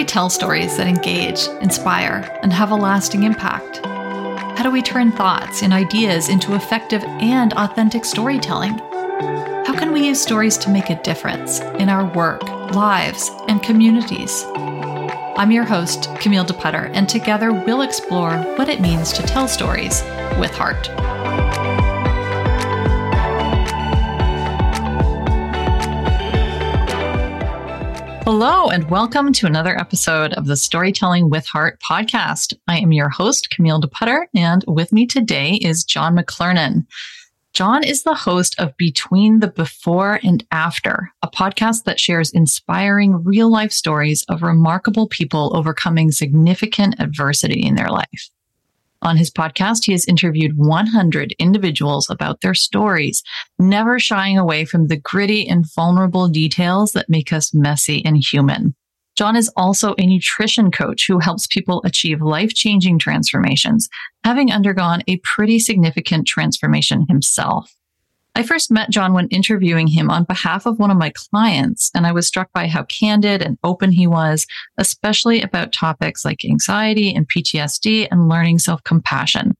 we tell stories that engage, inspire, and have a lasting impact? How do we turn thoughts and ideas into effective and authentic storytelling? How can we use stories to make a difference in our work, lives, and communities? I'm your host, Camille DePutter, and together we'll explore what it means to tell stories with heart. Hello, and welcome to another episode of the Storytelling with Heart podcast. I am your host, Camille DePutter, and with me today is Jon McLernon. Jon is the host of Between the Before and After, a podcast that shares inspiring real life stories of remarkable people overcoming significant adversity in their life. On his podcast, he has interviewed 100 individuals about their stories, never shying away from the gritty and vulnerable details that make us messy and human. Jon is also a nutrition coach who helps people achieve life changing transformations, having undergone a pretty significant transformation himself. I first met Jon when interviewing him on behalf of one of my clients, and I was struck by how candid and open he was, especially about topics like anxiety and PTSD and learning self compassion.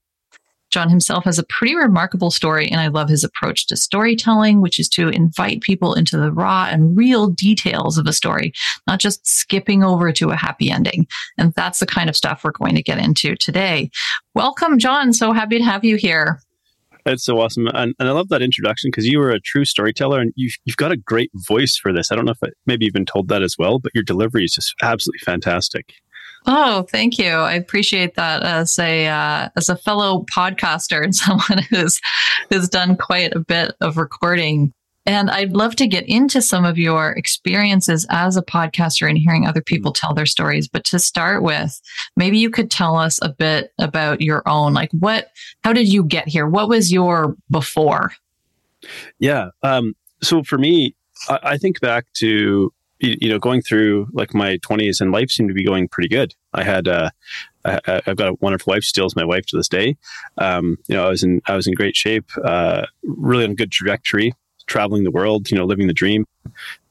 Jon himself has a pretty remarkable story, and I love his approach to storytelling, which is to invite people into the raw and real details of a story, not just skipping over to a happy ending. And that's the kind of stuff we're going to get into today. Welcome, John. So happy to have you here. That's so awesome. And, and I love that introduction because you were a true storyteller and you've, you've got a great voice for this. I don't know if I maybe you've been told that as well, but your delivery is just absolutely fantastic. Oh, thank you. I appreciate that as a uh, as a fellow podcaster and someone who's who's done quite a bit of recording and I'd love to get into some of your experiences as a podcaster and hearing other people tell their stories. But to start with, maybe you could tell us a bit about your own. Like, what, how did you get here? What was your before? Yeah. Um, so for me, I, I think back to, you know, going through like my 20s and life seemed to be going pretty good. I had, uh, I, have got a wonderful wife, still is my wife to this day. Um, you know, I was in, I was in great shape, uh, really on a good trajectory traveling the world, you know, living the dream.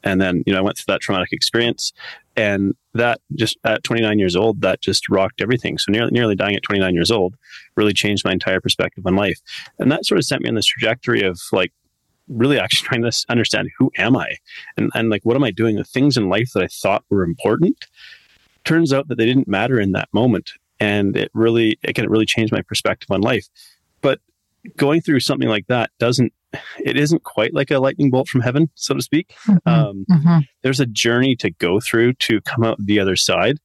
And then, you know, I went through that traumatic experience and that just at 29 years old, that just rocked everything. So nearly, nearly dying at 29 years old really changed my entire perspective on life. And that sort of sent me on this trajectory of like really actually trying to understand who am I and, and like, what am I doing? The things in life that I thought were important turns out that they didn't matter in that moment. And it really, again, it really changed my perspective on life. But going through something like that doesn't it isn't quite like a lightning bolt from heaven, so to speak. Mm-hmm. Um, mm-hmm. There's a journey to go through to come out the other side.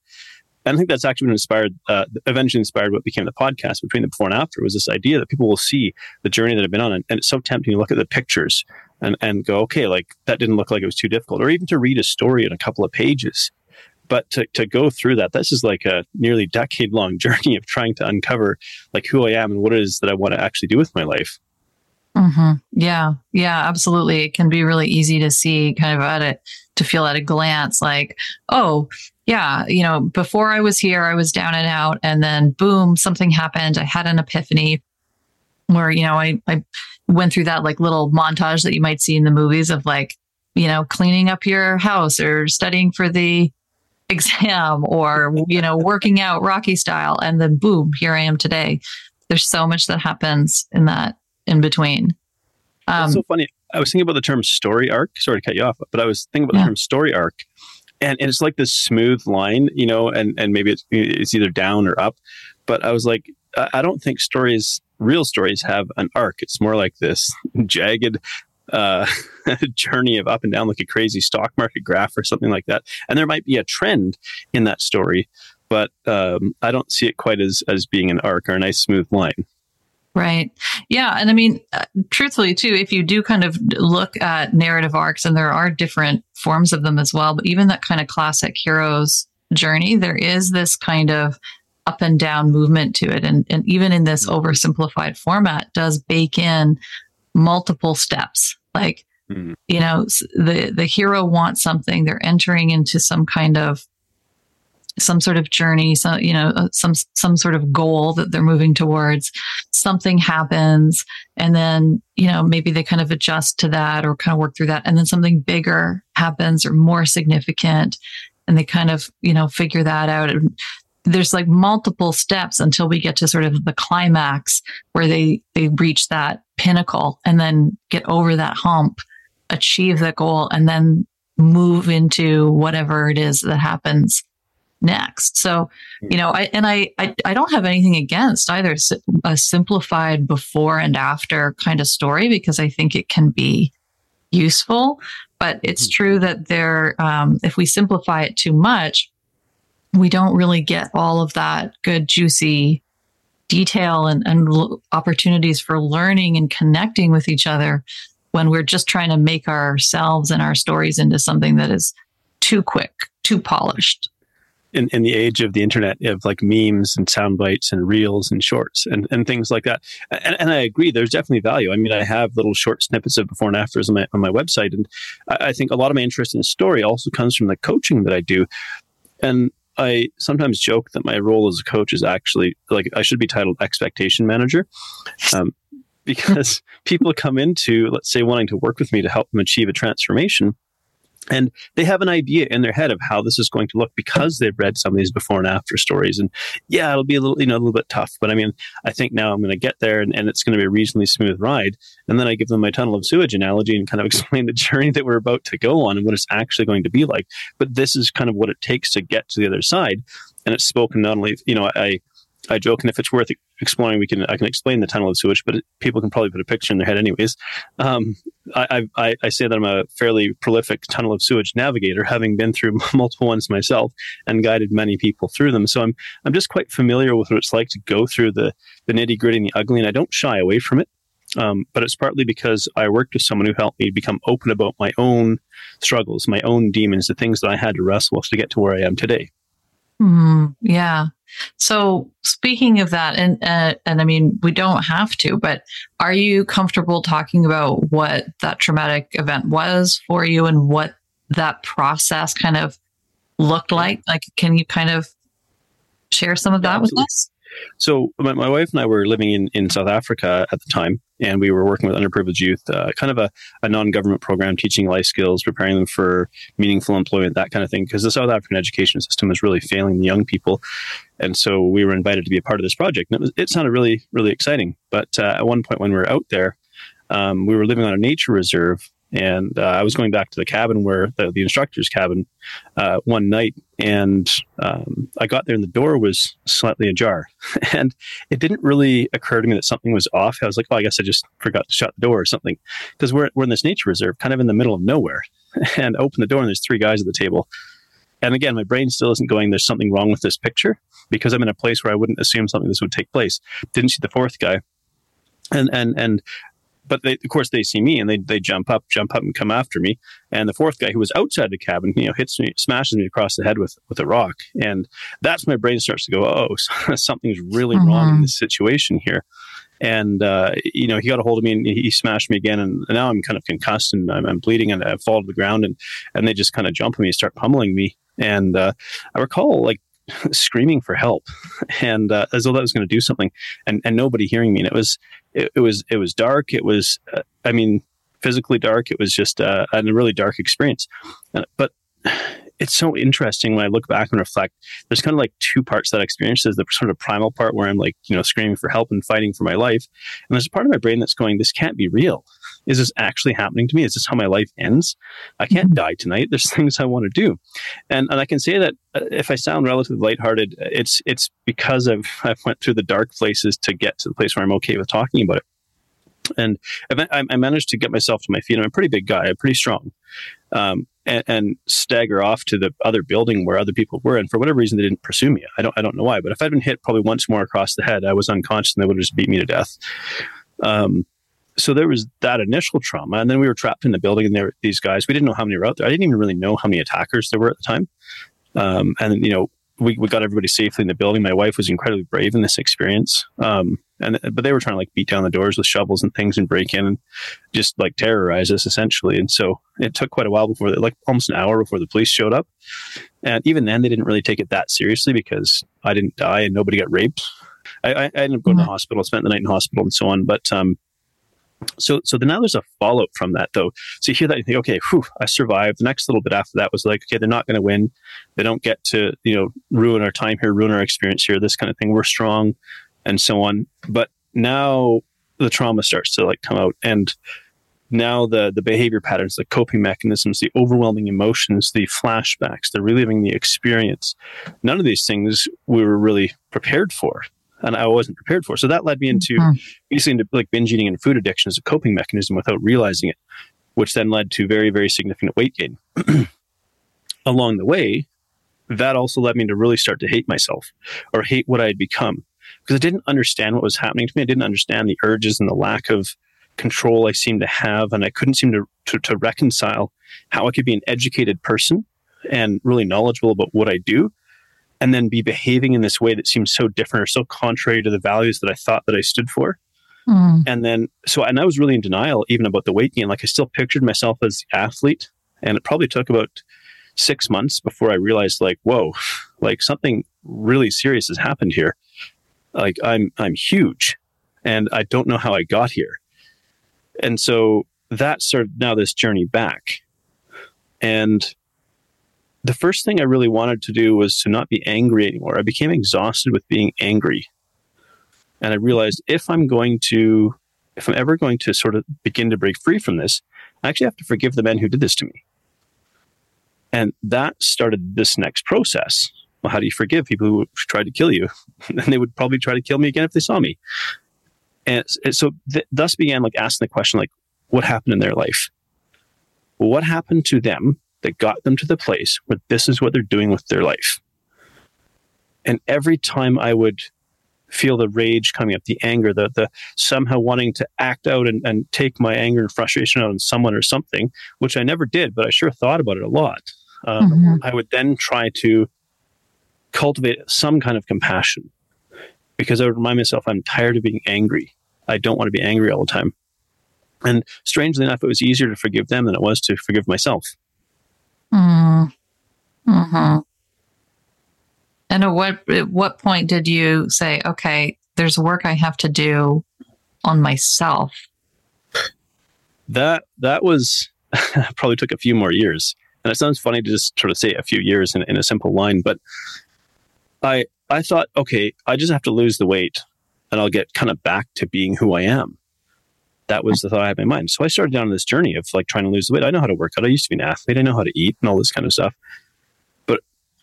And I think that's actually been inspired, uh, eventually inspired what became the podcast between the before and after was this idea that people will see the journey that I've been on. And, and it's so tempting to look at the pictures and, and go, okay, like that didn't look like it was too difficult, or even to read a story in a couple of pages. But to, to go through that, this is like a nearly decade long journey of trying to uncover like who I am and what it is that I want to actually do with my life. Mm-hmm. Yeah, yeah, absolutely. It can be really easy to see kind of at it, to feel at a glance like, oh, yeah, you know, before I was here, I was down and out. And then boom, something happened. I had an epiphany where, you know, I, I went through that like little montage that you might see in the movies of like, you know, cleaning up your house or studying for the exam or, you know, working out Rocky style. And then boom, here I am today. There's so much that happens in that in between. Um, so funny. I was thinking about the term story arc. Sorry to cut you off, but I was thinking about yeah. the term story arc, and, and it's like this smooth line, you know, and and maybe it's it's either down or up. But I was like, I don't think stories, real stories, have an arc. It's more like this jagged uh, journey of up and down, like a crazy stock market graph or something like that. And there might be a trend in that story, but um, I don't see it quite as as being an arc or a nice smooth line. Right. Yeah. And I mean, uh, truthfully, too, if you do kind of look at narrative arcs, and there are different forms of them as well, but even that kind of classic hero's journey, there is this kind of up and down movement to it. And, and even in this oversimplified format, does bake in multiple steps. Like, mm-hmm. you know, the, the hero wants something, they're entering into some kind of some sort of journey, so you know, uh, some some sort of goal that they're moving towards. Something happens, and then you know maybe they kind of adjust to that or kind of work through that, and then something bigger happens or more significant, and they kind of, you know, figure that out. And there's like multiple steps until we get to sort of the climax where they, they reach that pinnacle and then get over that hump, achieve the goal, and then move into whatever it is that happens next. So, hmm. you know, I, and I, I, I don't have anything against either a simplified before and after kind of story because I think it can be useful. But it's hmm. true that there, um, if we simplify it too much, we don't really get all of that good, juicy detail and, and opportunities for learning and connecting with each other when we're just trying to make ourselves and our stories into something that is too quick, too polished in, in the age of the internet of like memes and sound bites and reels and shorts and, and things like that. And, and I agree, there's definitely value. I mean, I have little short snippets of before and afters on my, on my website. And I, I think a lot of my interest in story also comes from the coaching that I do. And I sometimes joke that my role as a coach is actually like I should be titled expectation manager. Um, because people come into, let's say, wanting to work with me to help them achieve a transformation and they have an idea in their head of how this is going to look because they've read some of these before and after stories. And yeah it'll be a little you know a little bit tough. But i mean i think now i'm going to get there and, and it's going to be a reasonably smooth ride. And then i give them my tunnel of sewage analogy and kind of explain the journey that we're about to go on and what it's actually going to be like. But this is kind of what it takes to get to the other side. And it's spoken not only you know i I joke, and if it's worth exploring, we can I can explain the tunnel of sewage, but it, people can probably put a picture in their head anyways. Um, I, I, I say that I'm a fairly prolific tunnel of sewage navigator, having been through multiple ones myself and guided many people through them. So I'm I'm just quite familiar with what it's like to go through the the nitty gritty and the ugly, and I don't shy away from it. Um, but it's partly because I worked with someone who helped me become open about my own struggles, my own demons, the things that I had to wrestle with to get to where I am today. Mm, yeah. So speaking of that, and uh, and I mean, we don't have to, but are you comfortable talking about what that traumatic event was for you and what that process kind of looked like? Like, can you kind of share some of that with us? So my, my wife and I were living in, in South Africa at the time, and we were working with underprivileged youth, uh, kind of a, a non-government program teaching life skills, preparing them for meaningful employment, that kind of thing. Because the South African education system was really failing the young people, and so we were invited to be a part of this project. And it, was, it sounded really, really exciting. But uh, at one point when we were out there, um, we were living on a nature reserve and uh, I was going back to the cabin where the, the instructor's cabin uh, one night, and um, I got there and the door was slightly ajar, and it didn't really occur to me that something was off. I was like, "Oh, I guess I just forgot to shut the door or something," because we're we're in this nature reserve, kind of in the middle of nowhere, and I open the door and there's three guys at the table. And again, my brain still isn't going. There's something wrong with this picture because I'm in a place where I wouldn't assume something this would take place. Didn't see the fourth guy, and and and but they, of course they see me and they, they jump up, jump up and come after me. And the fourth guy who was outside the cabin, you know, hits me, smashes me across the head with, with a rock. And that's my brain starts to go, oh, something's really mm-hmm. wrong in mm-hmm. this situation here. And, uh, you know, he got a hold of me and he smashed me again. And now I'm kind of concussed and I'm, I'm bleeding and I fall to the ground and, and they just kind of jump on me and start pummeling me. And uh, I recall like screaming for help. And uh, as though that was going to do something. And, and nobody hearing me. And it was it, it was it was dark. It was uh, i mean physically dark. It was just uh, a really dark experience. Uh, but it's so interesting when I look back and reflect. There's kind of like two parts that experience. There's the sort of primal part where I'm like, you know, screaming for help and fighting for my life. And there's a part of my brain that's going, this can't be real. Is this actually happening to me? Is this how my life ends? I can't mm-hmm. die tonight. There's things I want to do. And, and I can say that uh, if I sound relatively lighthearted, it's, it's because I've, I've went through the dark places to get to the place where I'm okay with talking about it. And I managed to get myself to my feet. I'm a pretty big guy, I'm pretty strong. Um, and, and, stagger off to the other building where other people were. And for whatever reason, they didn't pursue me. I don't, I don't know why. But if I'd been hit probably once more across the head, I was unconscious and they would have just beat me to death. Um, so there was that initial trauma, and then we were trapped in the building, and there were these guys. We didn't know how many were out there. I didn't even really know how many attackers there were at the time. Um, and you know, we, we got everybody safely in the building. My wife was incredibly brave in this experience. Um, and but they were trying to like beat down the doors with shovels and things and break in and just like terrorize us essentially. And so it took quite a while before, they like almost an hour before the police showed up. And even then, they didn't really take it that seriously because I didn't die and nobody got raped. I, I ended up going mm-hmm. to the hospital, spent the night in hospital, and so on. But um, so so then now there's a fallout from that though. So you hear that you think okay whew, i survived. The next little bit after that was like okay they're not going to win. They don't get to you know ruin our time here ruin our experience here this kind of thing. We're strong and so on. But now the trauma starts to like come out and now the the behavior patterns the coping mechanisms the overwhelming emotions the flashbacks the reliving the experience none of these things we were really prepared for and I wasn't prepared for. So that led me into mm-hmm. basically into like binge eating and food addiction as a coping mechanism without realizing it, which then led to very, very significant weight gain. Along the way, that also led me to really start to hate myself or hate what I had become because I didn't understand what was happening to me. I didn't understand the urges and the lack of control I seemed to have. And I couldn't seem to, to, to reconcile how I could be an educated person and really knowledgeable about what I do and then be behaving in this way that seems so different or so contrary to the values that I thought that I stood for. Mm. And then, so, and I was really in denial even about the weight gain. Like I still pictured myself as the athlete. And it probably took about six months before I realized, like, whoa, like something really serious has happened here. Like I'm, I'm huge and I don't know how I got here. And so that started now this journey back. And the first thing I really wanted to do was to not be angry anymore. I became exhausted with being angry. And I realized if I'm going to, if I'm ever going to sort of begin to break free from this, I actually have to forgive the men who did this to me. And that started this next process. Well, how do you forgive people who tried to kill you? and they would probably try to kill me again if they saw me. And so th- thus began like asking the question, like, what happened in their life? Well, what happened to them that got them to the place where this is what they're doing with their life. And every time I would feel the rage coming up, the anger, the, the somehow wanting to act out and, and take my anger and frustration out on someone or something, which I never did, but I sure thought about it a lot. Um, mm-hmm. I would then try to cultivate some kind of compassion because I would remind myself I'm tired of being angry. I don't want to be angry all the time. And strangely enough, it was easier to forgive them than it was to forgive myself. Mm. Hmm. And at what at what point did you say, okay, there's work I have to do on myself? That that was probably took a few more years. And it sounds funny to just sort of say a few years in, in a simple line, but I I thought, okay, I just have to lose the weight and I'll get kind of back to being who I am that was the thought I had in my mind. So I started down this journey of like trying to lose the weight. I know how to work out. I used to be an athlete. I know how to eat and all this kind of stuff. But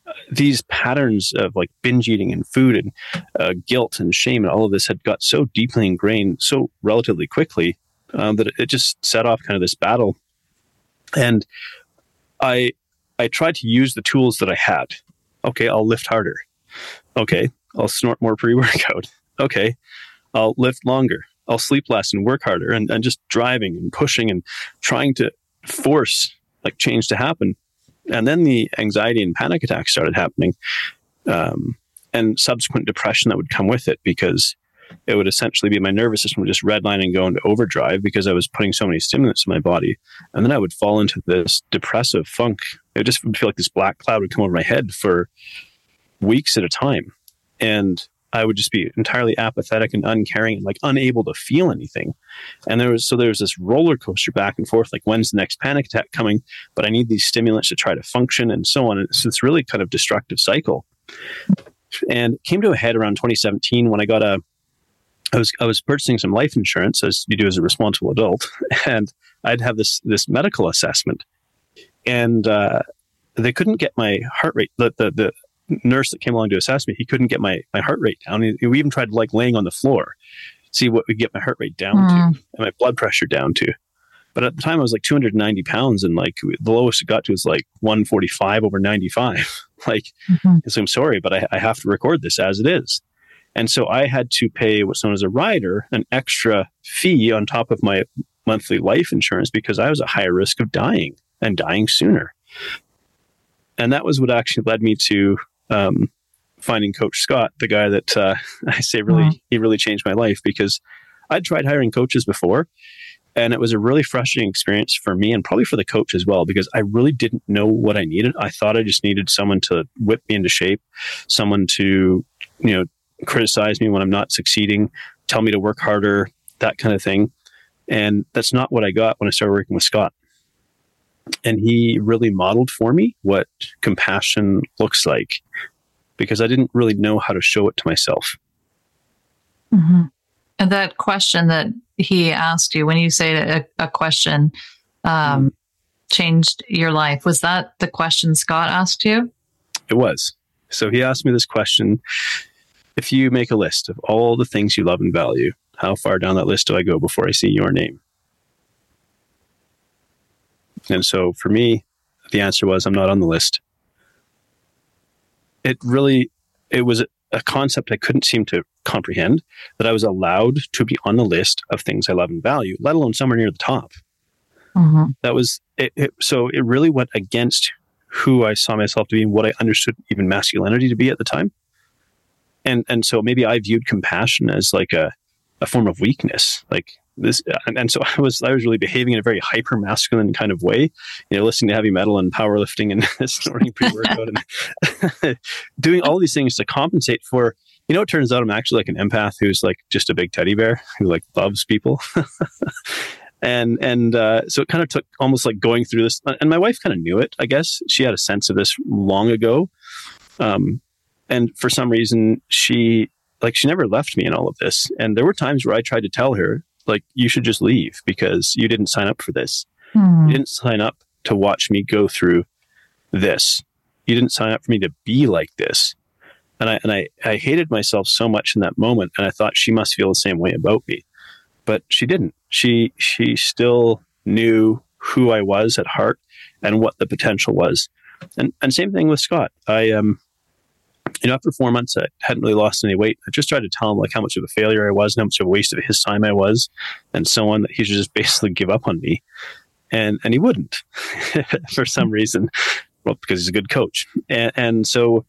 uh, these patterns of like binge eating and food and uh, guilt and shame and all of this had got so deeply ingrained so relatively quickly um, that it just set off kind of this battle. And I I tried to use the tools that I had. Okay, I'll lift harder. Okay, I'll snort more pre workout. Okay, I'll lift longer. I'll sleep less and work harder and, and just driving and pushing and trying to force like change to happen. And then the anxiety and panic attacks started happening. Um, and subsequent depression that would come with it because it would essentially be my nervous system would just redline and go into overdrive because I was putting so many stimulants in my body. And then I would fall into this depressive funk. It just would feel like this black cloud would come over my head for weeks at a time. And I would just be entirely apathetic and uncaring and like unable to feel anything. And there was so there was this roller coaster back and forth, like when's the next panic attack coming? But I need these stimulants to try to function and so on. And it's this really kind of destructive cycle. And came to a head around 2017 when I got a I was I was purchasing some life insurance as you do as a responsible adult, and I'd have this this medical assessment, and uh, they couldn't get my heart rate. The, the the nurse that came along to assess me, he couldn't get my, my heart rate down. He, we even tried like laying on the floor, see what we get my heart rate down mm. to and my blood pressure down to. But at the time, I was like 290 pounds, and like the lowest it got to was like 145 over 95. like, mm-hmm. so I'm sorry, but I, I have to record this as it is. And so I had to pay what's known as a rider, an extra fee on top of my monthly life insurance because I was at higher risk of dying and dying sooner. And that was what actually led me to um, finding Coach Scott, the guy that uh, I say really wow. he really changed my life because I'd tried hiring coaches before, and it was a really frustrating experience for me and probably for the coach as well because I really didn't know what I needed. I thought I just needed someone to whip me into shape, someone to you know criticize me when I'm not succeeding, tell me to work harder, that kind of thing. And that's not what I got when I started working with Scott. And he really modeled for me what compassion looks like because I didn't really know how to show it to myself. Mm-hmm. And that question that he asked you, when you say a, a question um, mm-hmm. changed your life, was that the question Scott asked you? It was. So he asked me this question If you make a list of all the things you love and value, how far down that list do I go before I see your name? And so for me, the answer was I'm not on the list. It really, it was a concept I couldn't seem to comprehend that I was allowed to be on the list of things I love and value, let alone somewhere near the top. Mm-hmm. That was it, it, So it really went against who I saw myself to be and what I understood even masculinity to be at the time. And and so maybe I viewed compassion as like a a form of weakness. Like this, and, and, so I was I was really behaving in a very hyper masculine kind of way, you know, listening to heavy metal and powerlifting and snorting pre workout and doing all these things to compensate for. You know, it turns out I'm actually like an empath who's like just a big teddy bear who like loves people. and and uh, so it kind of took almost like going through this and my wife kind of knew it i guess she had a sense of this long ago um, and for some reason she like she never left me in all of this. And there were times where I tried to tell her, like, you should just leave because you didn't sign up for this. Mm. You didn't sign up to watch me go through this. You didn't sign up for me to be like this. And I and I, I hated myself so much in that moment, and I thought she must feel the same way about me. But she didn't. She she still knew who I was at heart and what the potential was. And and same thing with Scott. I um you know, after four months, I hadn't really lost any weight. I just tried to tell him like how much of a failure I was and how much of a waste of his time I was, and so on. That he should just basically give up on me, and and he wouldn't for some reason. Well, because he's a good coach, and, and so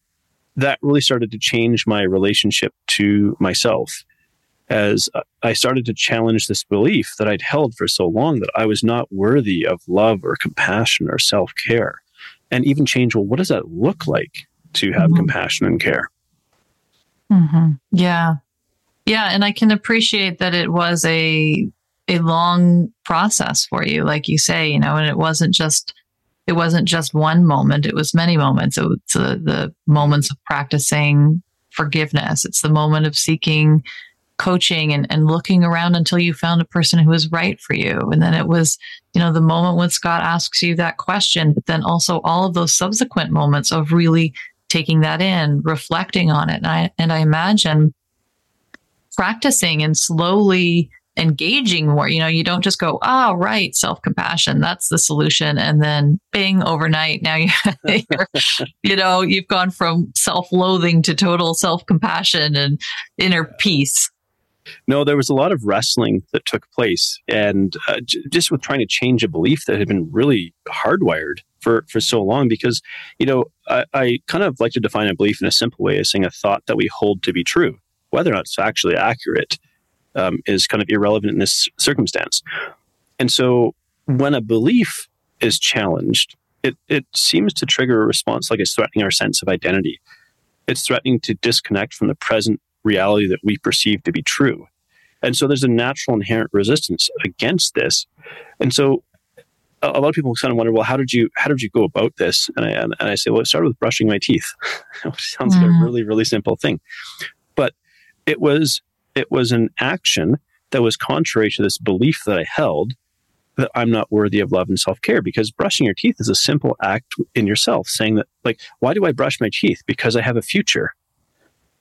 that really started to change my relationship to myself as I started to challenge this belief that I'd held for so long that I was not worthy of love or compassion or self care. And even change, well, what does that look like? To have mm-hmm. compassion and care. Mm-hmm. Yeah. Yeah. And I can appreciate that it was a, a long process for you, like you say, you know, and it wasn't just, it wasn't just one moment. It was many moments. It was the, the moments of practicing forgiveness. It's the moment of seeking coaching and, and looking around until you found a person who was right for you. And then it was, you know, the moment when Scott asks you that question, but then also all of those subsequent moments of really taking that in, reflecting on it. And I, and I imagine practicing and slowly engaging more. You know, you don't just go, oh, right, self compassion, that's the solution. And then bing, overnight, now you, you know, you've gone from self loathing to total self compassion and inner peace. No, there was a lot of wrestling that took place, and uh, j- just with trying to change a belief that had been really hardwired for for so long. Because you know, I, I kind of like to define a belief in a simple way as saying a thought that we hold to be true, whether or not it's actually accurate, um, is kind of irrelevant in this circumstance. And so, when a belief is challenged, it it seems to trigger a response like it's threatening our sense of identity. It's threatening to disconnect from the present reality that we perceive to be true. And so there's a natural inherent resistance against this. And so a, lot of people kind of wonder, well, how did you how did you go about this? And I and I say, well, it started with brushing my teeth, which sounds like a mm-hmm. really really simple thing, but it was it was an action that was contrary to this belief that I held that I'm not worthy of love and self care because brushing your teeth is a simple act in yourself, saying that like, why do I brush my teeth? Because I have a future.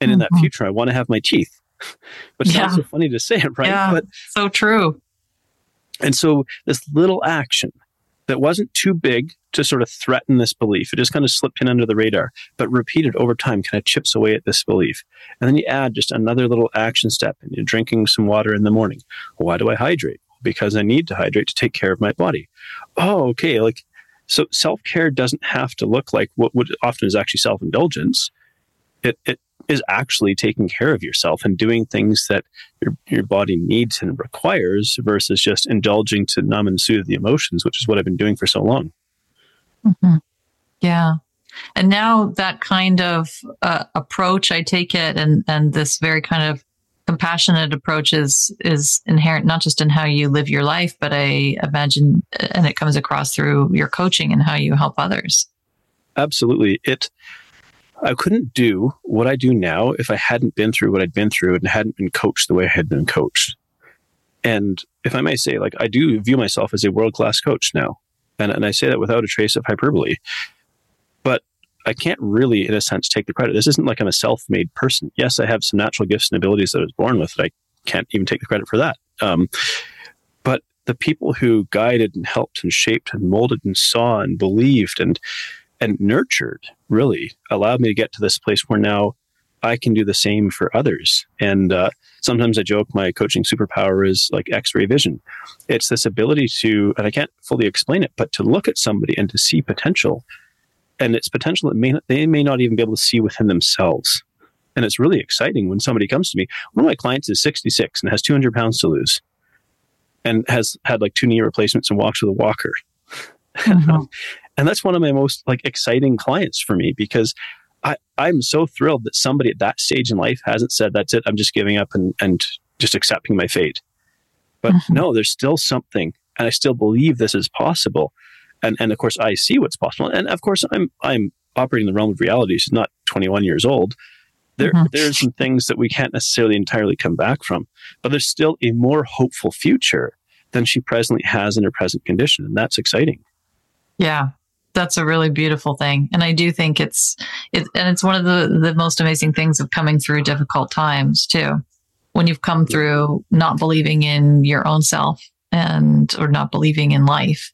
And mm-hmm. in that mm-hmm. future, I want to have my teeth. Which yeah. sounds so funny to say it, right? Yeah, but so true. And so this little action that wasn't too big to sort of threaten this belief. It just kind of slipped in under the radar, but repeated over time kind of chips away at this belief. And then you add just another little action step and you're drinking some water in the morning. why do I hydrate? Because I need to hydrate to take care of my body. Oh, okay. Like, so self care doesn't have to look like what would often is actually self indulgence. It, it is actually taking care of yourself and doing things that your, your body needs and requires versus just indulging to numb and soothe the emotions, which is what I've been doing for so long. Mm-hmm. Yeah. And now that kind of uh, approach, I take it, and and this very kind of compassionate approach is is inherent not just in how you live your life, but I imagine and it comes across through your coaching and how you help others. Absolutely. It I couldn't do what I do now if I hadn't been through what I'd been through and hadn't been coached the way I had been coached. And if I may say, like I do view myself as a world class coach now. And, and I say that without a trace of hyperbole. But I can't really, in a sense, take the credit. This isn't like I'm a self made person. Yes, I have some natural gifts and abilities that I was born with. I can't even take the credit for that. Um, but the people who guided and helped and shaped and molded and saw and believed and and nurtured really allowed me to get to this place where now I can do the same for others. And uh, sometimes I joke my coaching superpower is like x ray vision. It's this ability to, and I can't fully explain it, but to look at somebody and to see potential. And it's potential that may, they may not even be able to see within themselves. And it's really exciting when somebody comes to me. One of my clients is 66 and has 200 pounds to lose and has had like two knee replacements and walks with a walker. Mm-hmm. and that's one of my most like exciting clients for me because I, I'm so thrilled that somebody at that stage in life hasn't said, that's it, I'm just giving up and, and just accepting my fate. But mm-hmm. no, there's still something. And I still believe this is possible. And, and of course, I see what's possible. And of course, I'm, I'm operating in the realm of reality. She's not 21 years old. There, mm-hmm. there are some things that we can't necessarily entirely come back from, but there's still a more hopeful future than she presently has in her present condition. And that's exciting. Yeah, that's a really beautiful thing. And i do think it's it, and it's one of the the most amazing things of coming through difficult times too. When you've come through not believing in your own self and or not believing in life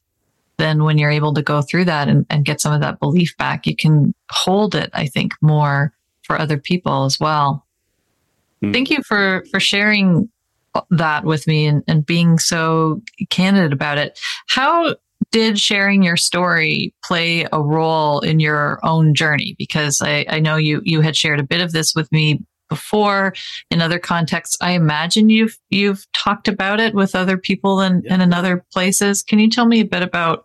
then when you're able to go through that and, and get some of that belief back you can hold it i think more for other people as well. Mm. thank you for for sharing that with me and, and being so candid about it. How did sharing your story play a role in your own journey? Because I, I know you you had shared a bit of this with me before in other contexts. I imagine you've you've talked about it with other people and yeah. in other places. Can you tell me a bit about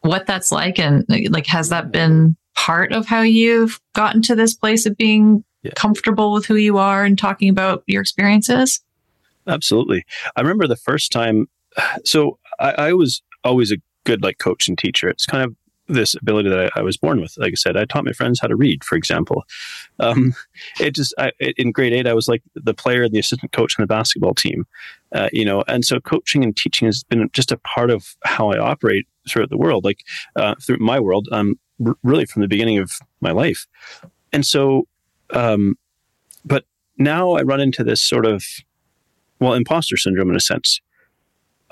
what that's like and like has that been part of how you've gotten to this place of being yeah. comfortable with who you are and talking about your experiences? Absolutely. I remember the first time. So I, I was always a good like coach and teacher. It's kind of this ability that I, I, was born with. Like I said, I taught my friends how to read, for example. Um, it just I, in grade eight, I was like the player the assistant coach on the basketball team, uh, you know. And so coaching and teaching has been just a part of how I operate throughout the world, like uh, through my world, um, r- really from the beginning of my life. And so, um, but now I run into this sort of well, imposter syndrome in a sense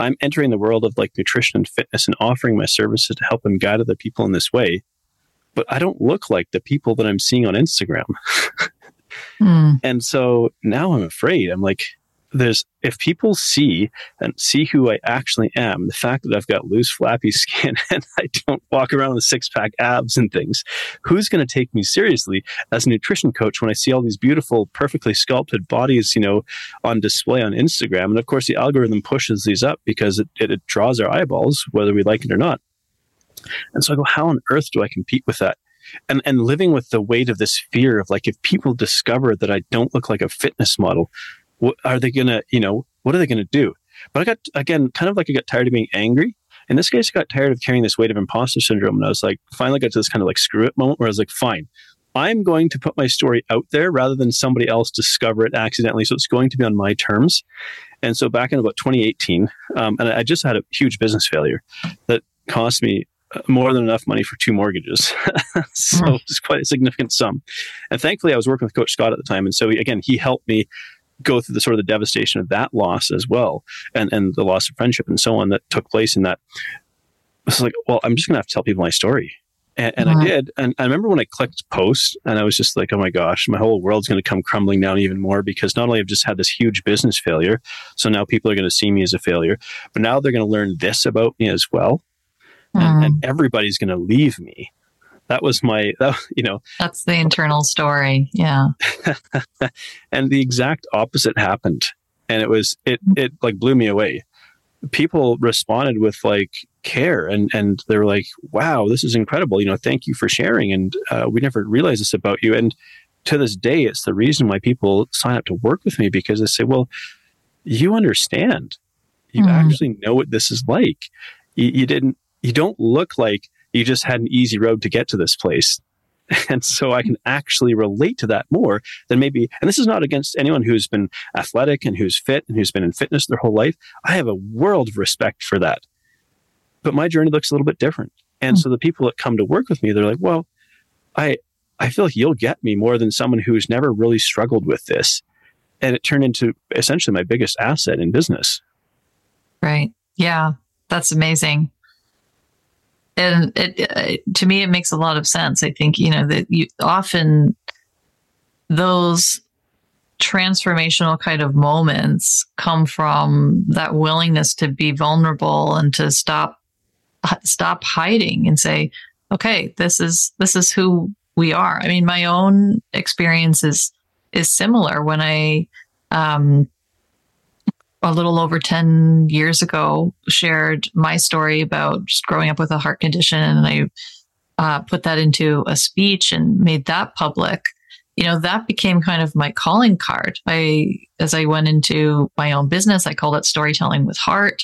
I'm entering the world of like nutrition and fitness and offering my services to help and guide other people in this way. But I don't look like the people that I'm seeing on Instagram. mm. And so now I'm afraid. I'm like, there's if people see and see who I actually am, the fact that I've got loose, flappy skin and I don't walk around with six pack abs and things, who's going to take me seriously as a nutrition coach when I see all these beautiful, perfectly sculpted bodies, you know, on display on Instagram? And of course, the algorithm pushes these up because it, it, it draws our eyeballs, whether we like it or not. And so I go, how on earth do I compete with that? and and living with the weight of this fear of like if people discover that I don't look like a fitness model, what are they going to, you know, what are they going to do? But I got, again, kind of like I got tired of being angry. In this case, I got tired of carrying this weight of imposter syndrome. And I was like, finally got to this kind of like screw it moment where I was like, fine, I'm going to put my story out there rather than somebody else discover it accidentally. So it's going to be on my terms. And so back in about 2018, um, and I just had a huge business failure that cost me uh, more than enough money for two mortgages. so mm. it's quite a significant sum. And thankfully, I was working with Coach Scott at the time. And so, he, again, he helped me go through the sort of the devastation of that loss as well, and and the loss of friendship and so on that took place in that. It's like, well, I'm just gonna have to tell people my story. And, and I mm-hmm. did. And I remember when I clicked post and I was just like, oh my gosh, my whole world's going to come crumbling down even more because not only I've just had this huge business failure, so now people are going to see me as a failure, but now they're going to learn this about me as well. Mm. And, and mm-hmm. everybody's going to leave me that was my that, you know. That's the internal story yeah. And the exact opposite happened. And it was it it like blew me away. People responded with like care and and they were like wow this is incredible. You know thank you for sharing. And uh, we never realized this about you. And to this day, it's the reason why people sign up to work with me because they say, well, you understand. You mm. actually know what this is like. You, you didn't, you don't look like you just had an easy road to get to this place. And so I can actually relate to that more than maybe, and this is not against anyone who's been athletic and who's fit and who's been in fitness their whole life. I have a world of respect for that. But my journey looks a little bit different. And mm. so the people that come to work with me, they're like, well, I, I feel like you'll get me more than someone who's never really struggled with this. And it turned into essentially my biggest asset in business. Right. Yeah. That's amazing. And it, it, to me, it makes a lot of sense. I think, you know, that you often those transformational kind of moments come from that willingness to be vulnerable and to stop stop hiding and say okay this is this is who we are i mean my own experience is is similar when i um a little over 10 years ago shared my story about just growing up with a heart condition and I uh, put that into a speech and made that public. You know, that became kind of my calling card. I, as I went into my own business, I called it storytelling with heart,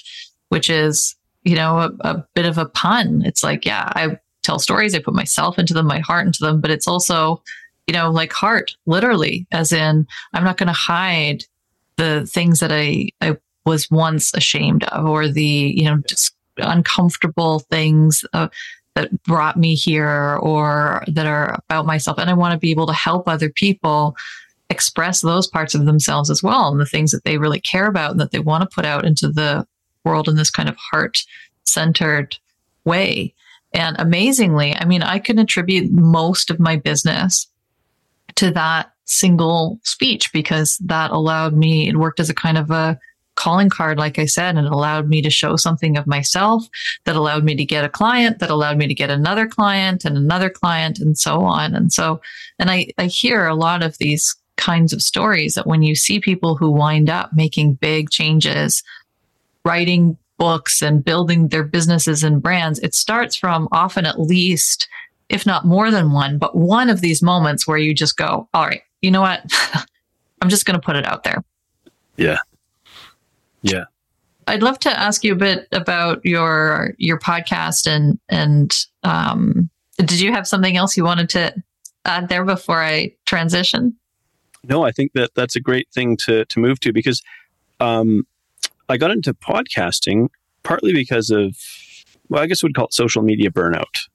which is, you know, a, a bit of a pun. It's like, yeah, I tell stories, I put myself into them, my heart into them, but it's also, you know, like heart, literally, as in, I'm not going to hide the things that I, I was once ashamed of or the, you know, just uncomfortable things uh, that brought me here or that are about myself. And I want to be able to help other people express those parts of themselves as well and the things that they really care about and that they want to put out into the world in this kind of heart centered way. And amazingly, I mean, I can attribute most of my business to that single speech because that allowed me, it worked as a kind of a calling card, like I said, and it allowed me to show something of myself that allowed me to get a client, that allowed me to get another client and another client and so on. And so, and I, I hear a lot of these kinds of stories that when you see people who wind up making big changes, writing books and building their businesses and brands, it starts from often at least, if not more than one, but one of these moments where you just go, all right, you know what? I'm just going to put it out there. Yeah. Yeah. I'd love to ask you a bit about your your podcast and and um, did you have something else you wanted to add there before I transition? No, I think that that's a great thing to to move to because um, I got into podcasting partly because of well, I guess we'd call it social media burnout.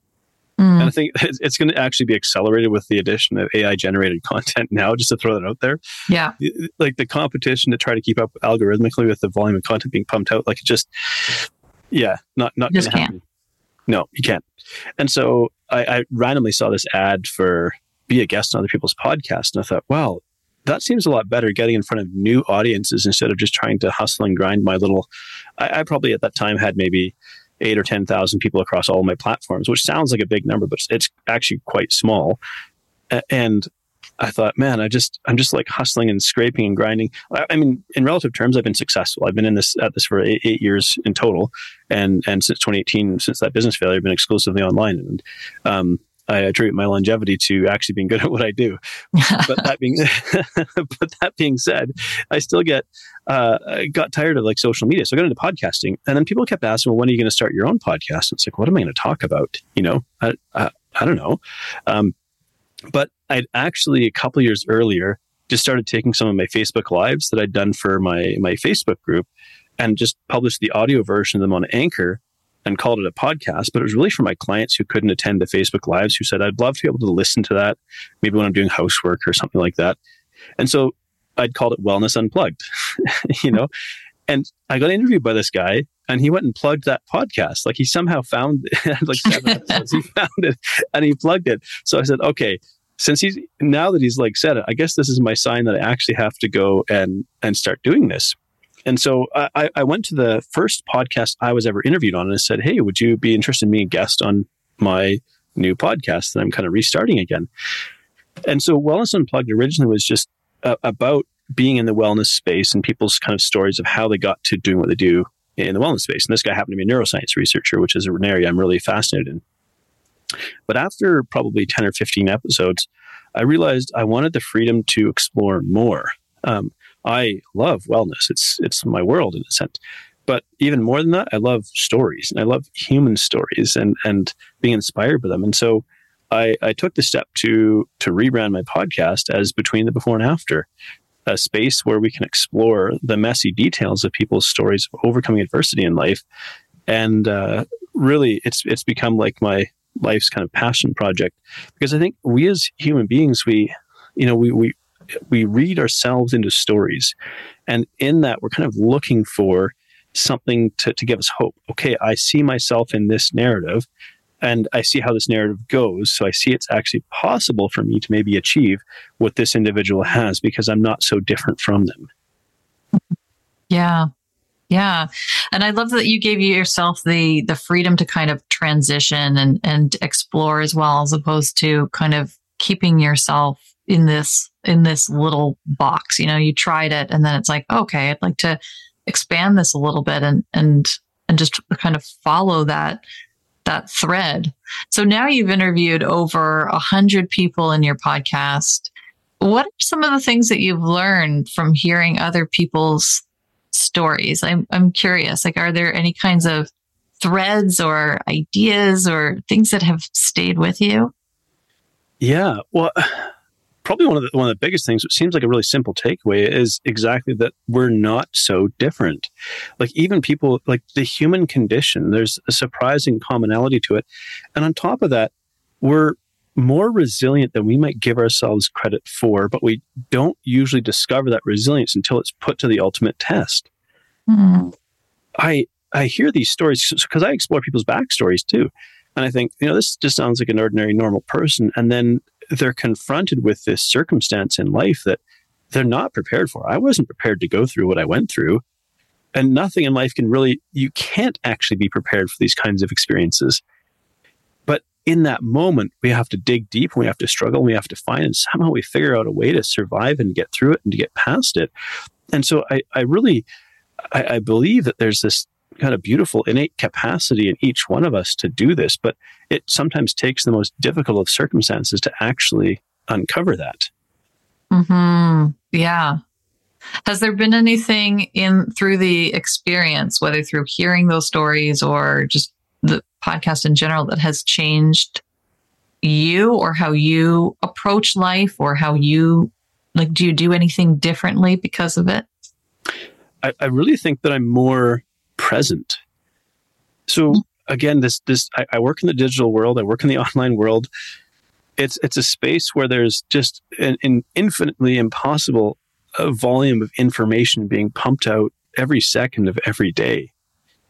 Mm. And I think it's, going to actually be accelerated with the addition of AI generated content now, just to throw that out there. Yeah. Like the competition to try to keep up algorithmically with the volume of content being pumped out, like it just, yeah, not, not going to happen. No, you can't. And so I, I randomly saw this ad for be a guest on other people's podcasts. And I thought, wow, that seems a lot better getting in front of new audiences instead of just trying to hustle and grind my little. I, I probably at that time had maybe eight or 10,000 people across all my platforms, which sounds like a big number, but it's actually quite small. And I thought, man, I just, I'm just like hustling and scraping and grinding. I, mean, in relative terms, I've been successful. I've been in this, at this for eight, eight, years in total. And, and since 2018, since that business failure, I've been exclusively online. And, um, I attribute my longevity to actually being good at what I do. but that being, but that being said, I still get, uh, I got tired of like social media. So I got into podcasting and then people kept asking, well, when are you going to start your own podcast? And it's like, what am I going to talk about? You know, I, I, I don't know. Um, but I'd actually a couple years earlier just started taking some of my Facebook lives that I'd done for my, my Facebook group and just published the audio version of them on Anchor and called it a podcast, but it was really for my clients who couldn't attend the Facebook Lives who said, I'd love to be able to listen to that, maybe when I'm doing housework or something like that. And so I'd called it Wellness Unplugged, you know? And I got interviewed by this guy and he went and plugged that podcast. Like he somehow found like seven episodes, he found it and he plugged it. So I said, okay, since he's now that he's like said it, I guess this is my sign that I actually have to go and and start doing this. And so I, I went to the first podcast I was ever interviewed on and I said, Hey, would you be interested in being a guest on my new podcast that I'm kind of restarting again? And so Wellness Unplugged originally was just uh, about being in the wellness space and people's kind of stories of how they got to doing what they do in the wellness space. And this guy happened to be a neuroscience researcher, which is an area I'm really fascinated in. But after probably 10 or 15 episodes, I realized I wanted the freedom to explore more. Um, I love wellness; it's it's my world in a sense. But even more than that, I love stories, and I love human stories, and and being inspired by them. And so, I, I took the step to to rebrand my podcast as Between the Before and After, a space where we can explore the messy details of people's stories of overcoming adversity in life. And uh, really, it's it's become like my life's kind of passion project because I think we as human beings, we you know we we we read ourselves into stories, and in that we're kind of looking for something to, to give us hope. Okay, I see myself in this narrative and I see how this narrative goes. So I see it's actually possible for me to maybe achieve what this individual has because I'm not so different from them. Yeah. Yeah. And I love that you gave yourself the the freedom to kind of transition and and explore as well as opposed to kind of keeping yourself in this in this little box. You know, you tried it and then it's like, okay, I'd like to expand this a little bit and and and just kind of follow that that thread. So now you've interviewed over a hundred people in your podcast. What are some of the things that you've learned from hearing other people's stories? I'm I'm curious. Like, are there any kinds of threads or ideas or things that have stayed with you? Yeah. Well, probably one of the one of the biggest things, which seems like a really simple takeaway, is exactly that we're not so different. Like even people like the human condition, there's a surprising commonality to it. And on top of that, we're more resilient than we might give ourselves credit for, but we don't usually discover that resilience until it's put to the ultimate test. Mm-hmm. I I hear these stories because I explore people's backstories too. And I think, you know, this just sounds like an ordinary, normal person. And then they're confronted with this circumstance in life that they're not prepared for. I wasn't prepared to go through what I went through. And nothing in life can really, you can't actually be prepared for these kinds of experiences. But in that moment, we have to dig deep and we have to struggle and we have to find, and somehow we figure out a way to survive and get through it and to get past it. And so I, I really, I, I believe that there's this kind of beautiful innate capacity in each one of us to do this, but it sometimes takes the most difficult of circumstances to actually uncover that. Hmm. Yeah. Has there been anything in through the experience, whether through hearing those stories or just the podcast in general, that has changed you or how you approach life or how you like? Do you do anything differently because of it? I, I really think that I'm more present. So hmm. again, this this I, I, work in the digital world. I work in the online world. It's it's a space where there's just an, an infinitely impossible uh, volume of information being pumped out every second of every day,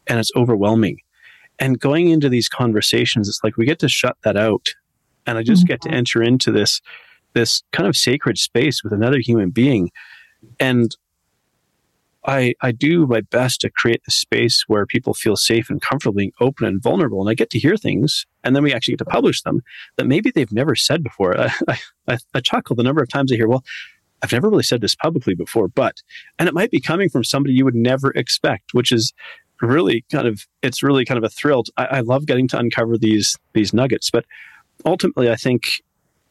and it's overwhelming. And going into these conversations, it's like we get to shut that out, and I just mm-hmm. get to enter into this this kind of sacred space with another human being, and I, I do my best to create a space where people feel safe and comfortable being open and vulnerable. And I get to hear things, and then we actually get to publish them that maybe they've never said before. I, I, I chuckle the number of times I hear, well, I've never really said this publicly before, but, and it might be coming from somebody you would never expect, which is really kind of, it's really kind of a thrill. I, I love getting to uncover these, these nuggets, but ultimately, I think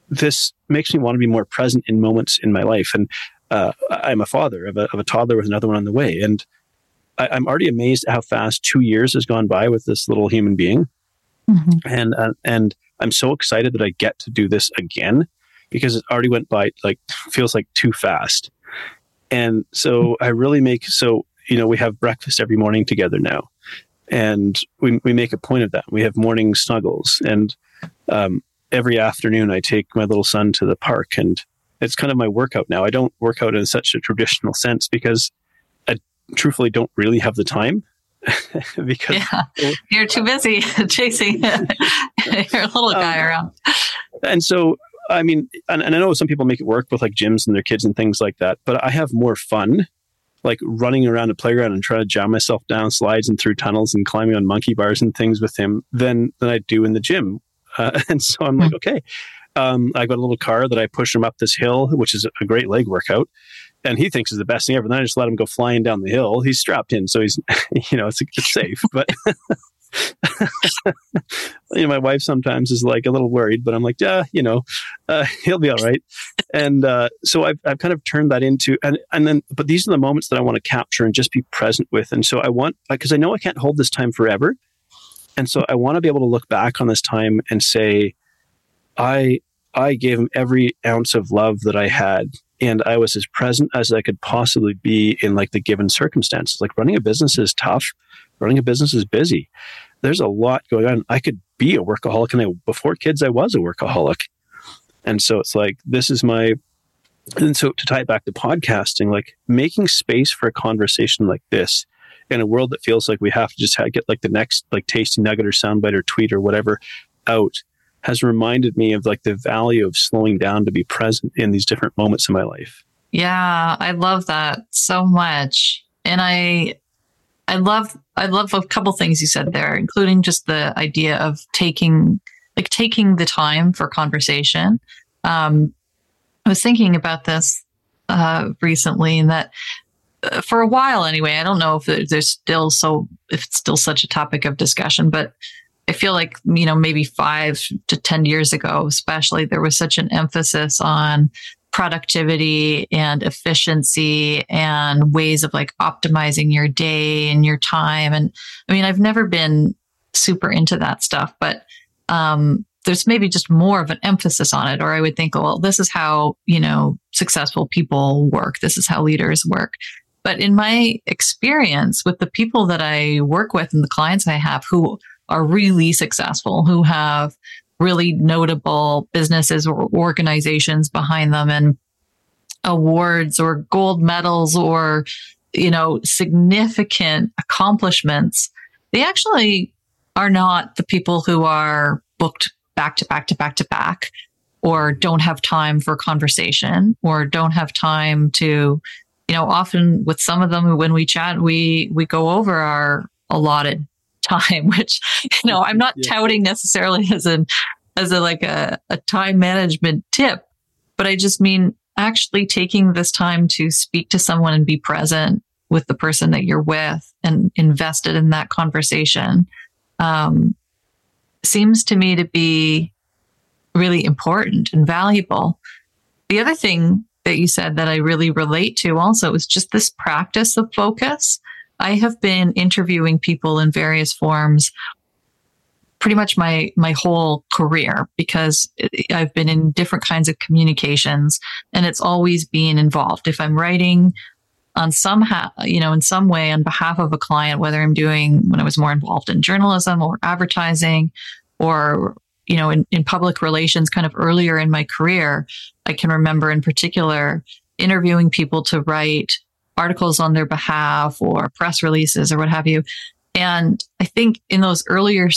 this makes me want to be more present in moments in my life. And uh, I'm a father of a, of a toddler with another one on the way. And I, am already amazed at how fast two years has gone by with this little human being. Mm-hmm. And, uh, and I'm so excited that I get to do this again because it already went by like feels like too fast. And so I really make, so, you know, we have breakfast every morning together now and we, we make a point of that. We have morning snuggles and, um, every afternoon I take my little son to the park and it's kind of my workout now. I don't work out in such a traditional sense because I truthfully don't really have the time. because yeah, you're too busy chasing your little guy um, around. And so, I mean, and, and I know some people make it work with like gyms and their kids and things like that, but I have more fun like running around a playground and trying to jam myself down slides and through tunnels and climbing on monkey bars and things with him than than I do in the gym. Uh, and so I'm like, hmm. okay, um, I got a little car that I push him up this hill, which is a great leg workout. And he thinks is the best thing ever. Then I just let him go flying down the hill. He's strapped in, so he's, you know, it's, it's safe. But, you know, my wife sometimes is like a little worried, but I'm like, yeah, you know, uh, he'll be all right. and uh, so I've, I've kind of turned that into, and, and then, but these are the moments that I want to capture and just be present with. And so I want, because I know I can't hold this time forever. And so I want to be able to look back on this time and say, I, I gave him every ounce of love that I had and I was as present as I could possibly be in like the given circumstances. Like running a business is tough. Running a business is busy. There's a lot going on. I could be a workaholic, and I, before kids, I was a workaholic. And so it's like this is my. And so to tie it back to podcasting, like making space for a conversation like this in a world that feels like we have to just get like the next like tasty nugget or soundbite or tweet or whatever out has reminded me of like the value of slowing down to be present in these different moments in my life. Yeah, I love that so much. And I I love I love a couple things you said there, including just the idea of taking like taking the time for conversation. Um, I was thinking about this uh, recently, and that uh, for a while anyway, I don't know if there's still so if it's still such a topic of discussion, but I feel like, you know, maybe five to 10 years ago, especially, there was such an emphasis on productivity and efficiency and ways of like optimizing your day and your time. And I mean, I've never been super into that stuff, but um, there's maybe just more of an emphasis on it. Or I would think, well, this is how, you know, successful people work. This is how leaders work. But in my experience with the people that I work with and the clients I have who are really successful, who have really notable businesses or organizations behind them and awards or gold medals or, you know, significant accomplishments, they actually are not the people who are booked back to back to back to back or don't have time for conversation or don't have time to you know often with some of them when we chat we we go over our allotted time, which, you know, I'm not yeah. touting necessarily as an, as a, like a, a time management tip, but I just mean actually taking this time to speak to someone and be present with the person that you're with and invested in that conversation um, seems to me to be really important and valuable. The other thing that you said that I really relate to also is just this practice of focus. I have been interviewing people in various forms pretty much my my whole career because I've been in different kinds of communications and it's always being involved. If I'm writing on somehow, you know, in some way on behalf of a client, whether I'm doing when I was more involved in journalism or advertising or, you know, in, in public relations kind of earlier in my career, I can remember in particular interviewing people to write articles on their behalf or press releases or what have you. And I think in those earlier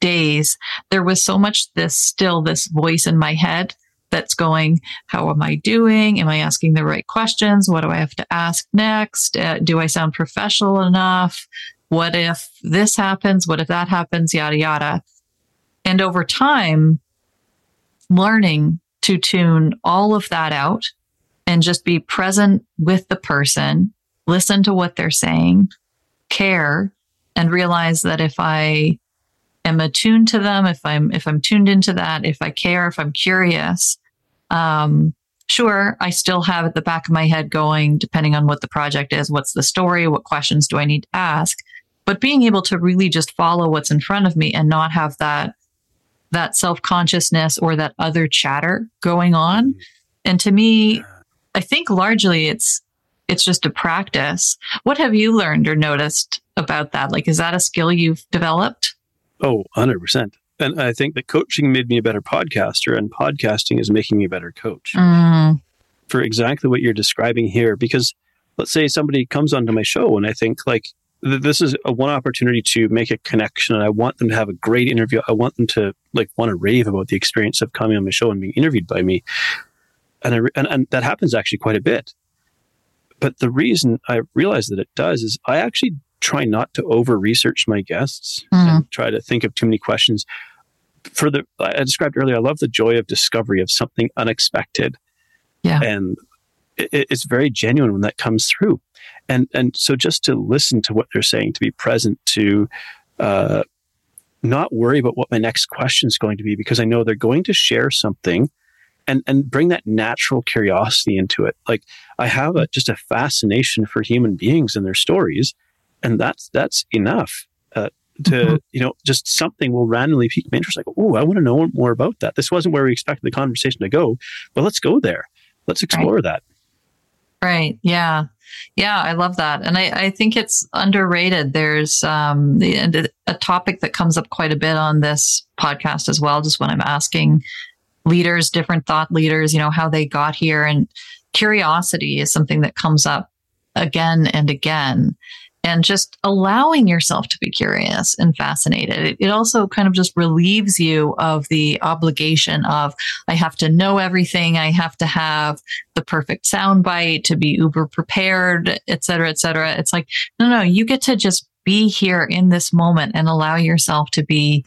days, there was so much this still this voice in my head that's going, How am I doing? Am I asking the right questions? What do I have to ask next? Uh, do I sound professional enough? What if this happens? What if that happens? Yada, yada. And over time, learning to tune all of that out and just be present with the person, listen to what they're saying, care, and realize that if I am attuned to them, if I'm if I'm tuned into that, if I care, if I'm curious, um, sure, I still have at the back of my head going, depending on what the project is, what's the story, what questions do I need to ask, but being able to really just follow what's in front of me and not have that that self consciousness or that other chatter going on. And to me, I think largely it's it's just a practice. What have you learned or noticed about that? Like, is that a skill you've developed? Oh, 100%. And I think that coaching made me a better podcaster, and podcasting is making me a better coach mm. for exactly what you're describing here. Because let's say somebody comes onto my show, and I think, like, th- this is a one opportunity to make a connection, and I want them to have a great interview. I want them to, like, want to rave about the experience of coming on my show and being interviewed by me and, I, and, and that happens actually quite a bit. But the reason I realize that it does is I actually try not to over research my guests mm. and try to think of too many questions. For the I described earlier, I love the joy of discovery of something unexpected. Yeah. And it, it's very genuine when that comes through. And and so just to listen to what they're saying, to be present, to uh, not worry about what my next question is going to be because I know they're going to share something and and bring that natural curiosity into it. Like I have a, just a fascination for human beings and their stories, and that's that's enough. Uh, to mm-hmm. you know, just something will randomly pique my interest. Like, oh, I want to know more about that. This wasn't where we expected the conversation to go, but let's go there. Let's explore right. that. Right. Yeah. Yeah, I love that. And I, I think it's underrated. There's um, the, a topic that comes up quite a bit on this podcast as well, just when I'm asking leaders, different thought leaders, you know, how they got here. And curiosity is something that comes up again and again and just allowing yourself to be curious and fascinated. It, also kind of just relieves you of the obligation of, I have to know everything. I have to have the perfect soundbite to be uber prepared, et cetera, et cetera. It's like, no, no, you get to just be here in this moment and allow yourself to be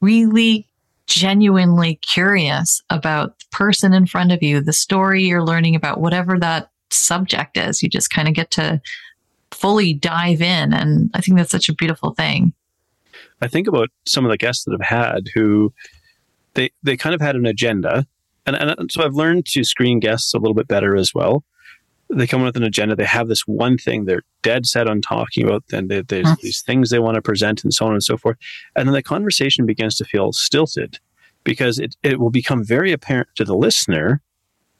really genuinely curious about the person in front of you, the story you're learning about, whatever that subject is. You just kind of get to fully dive in. And I think that's such a beautiful thing. I think about some of the guests that I've had who they they kind of had an agenda. And, and so I've learned to screen guests a little bit better as well. They come in with an agenda. They have this one thing they're dead set on talking about, and they, there's mm-hmm. these things they want to present, and so on and so forth. And then the conversation begins to feel stilted because it, it will become very apparent to the listener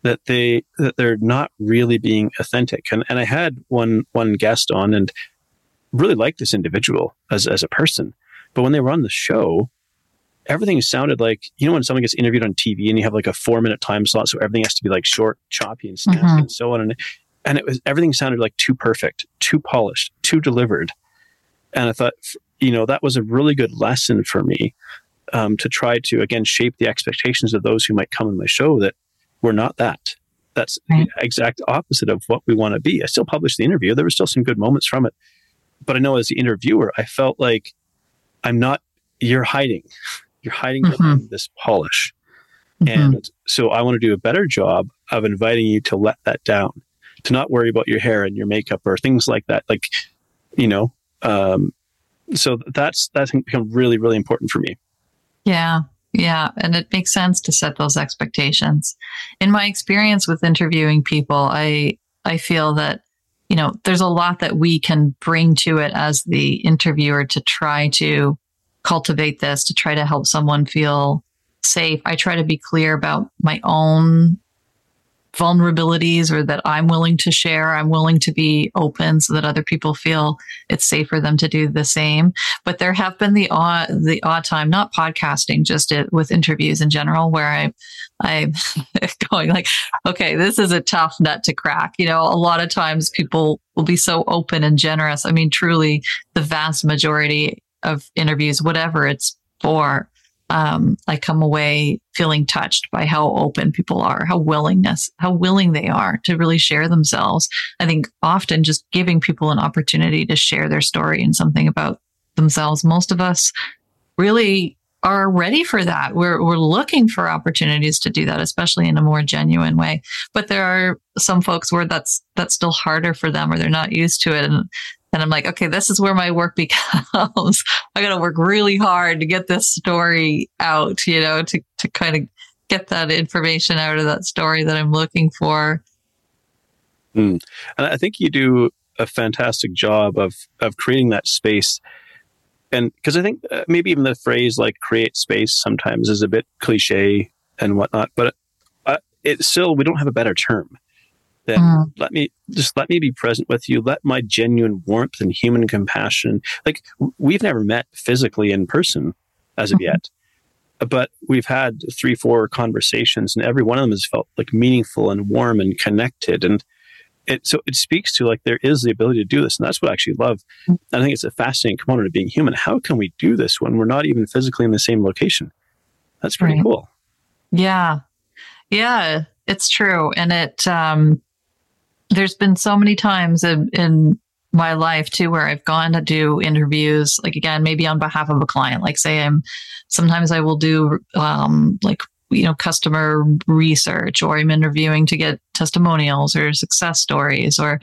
that they that they're not really being authentic. And and I had one one guest on and really liked this individual as as a person, but when they were on the show, everything sounded like you know when someone gets interviewed on TV and you have like a four minute time slot, so everything has to be like short, choppy, and snappy, mm-hmm. and so on. And and it was everything sounded like too perfect, too polished, too delivered. And I thought, you know, that was a really good lesson for me um, to try to again shape the expectations of those who might come in my show that we're not that. That's right. the exact opposite of what we want to be. I still published the interview. There were still some good moments from it. But I know as the interviewer, I felt like I'm not, you're hiding. You're hiding mm-hmm. behind this polish. Mm-hmm. And so I want to do a better job of inviting you to let that down, to not worry about your hair and your makeup or things like that. Like, you know, um, so that's, that's become really, really important for me. Yeah. Yeah, and it makes sense to set those expectations. In my experience with interviewing people, I I feel that you know, there's a lot that we can bring to it as the interviewer to try to cultivate this, to try to help someone feel safe. I try to be clear about my own vulnerabilities or that I'm willing to share. I'm willing to be open so that other people feel it's safe for them to do the same. But there have been the odd, the odd time, not podcasting, just it, with interviews in general, where I, I'm going like, okay, this is a tough nut to crack. You know, a lot of times people will be so open and generous. I mean, truly the vast majority of interviews, whatever it's for, um, I come away feeling touched by how open people are, how willingness, how willing they are to really share themselves. I think often just giving people an opportunity to share their story and something about themselves. Most of us really are ready for that. We're we're looking for opportunities to do that, especially in a more genuine way. But there are some folks where that's that's still harder for them, or they're not used to it, and and I'm like, okay, this is where my work becomes. I got to work really hard to get this story out, you know, to, to kind of get that information out of that story that I'm looking for. Mm. And I think you do a fantastic job of, of creating that space. And because I think uh, maybe even the phrase like create space sometimes is a bit cliche and whatnot, but uh, it still, we don't have a better term then mm. let me just let me be present with you let my genuine warmth and human compassion like we've never met physically in person as of mm-hmm. yet but we've had three four conversations and every one of them has felt like meaningful and warm and connected and it so it speaks to like there is the ability to do this and that's what i actually love mm. and i think it's a fascinating component of being human how can we do this when we're not even physically in the same location that's pretty right. cool yeah yeah it's true and it um there's been so many times in, in my life too where I've gone to do interviews, like again, maybe on behalf of a client. Like say I'm sometimes I will do um like you know customer research or I'm interviewing to get testimonials or success stories or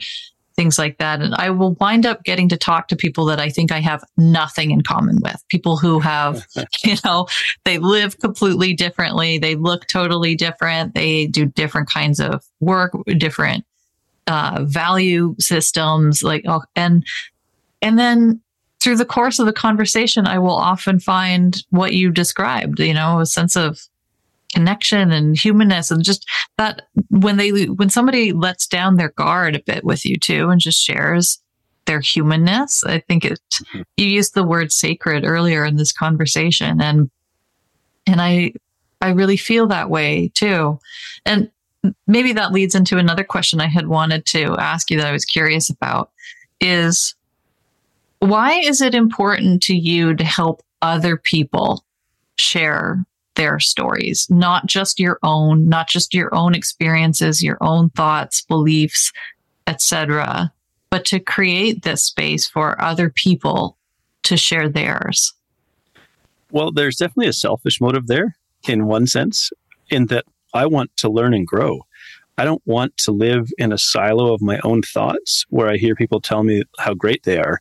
things like that. And I will wind up getting to talk to people that I think I have nothing in common with. People who have, you know, they live completely differently. They look totally different. They do different kinds of work, different uh, value systems, like, oh, and, and then through the course of the conversation, I will often find what you described, you know, a sense of connection and humanness and just that when they when somebody lets down their guard a bit with you too and just shares their humanness i think it mm-hmm. you used the word sacred earlier in this conversation and and i i really feel that way too and maybe that leads into another question i had wanted to ask you that i was curious about is why is it important to you to help other people share their stories, not just your own, not just your own experiences, your own thoughts, beliefs, etc., but to create this space for other people to share theirs. Well, there's definitely a selfish motive there in one sense, in that I want to learn and grow. I don't want to live in a silo of my own thoughts where I hear people tell me how great they are.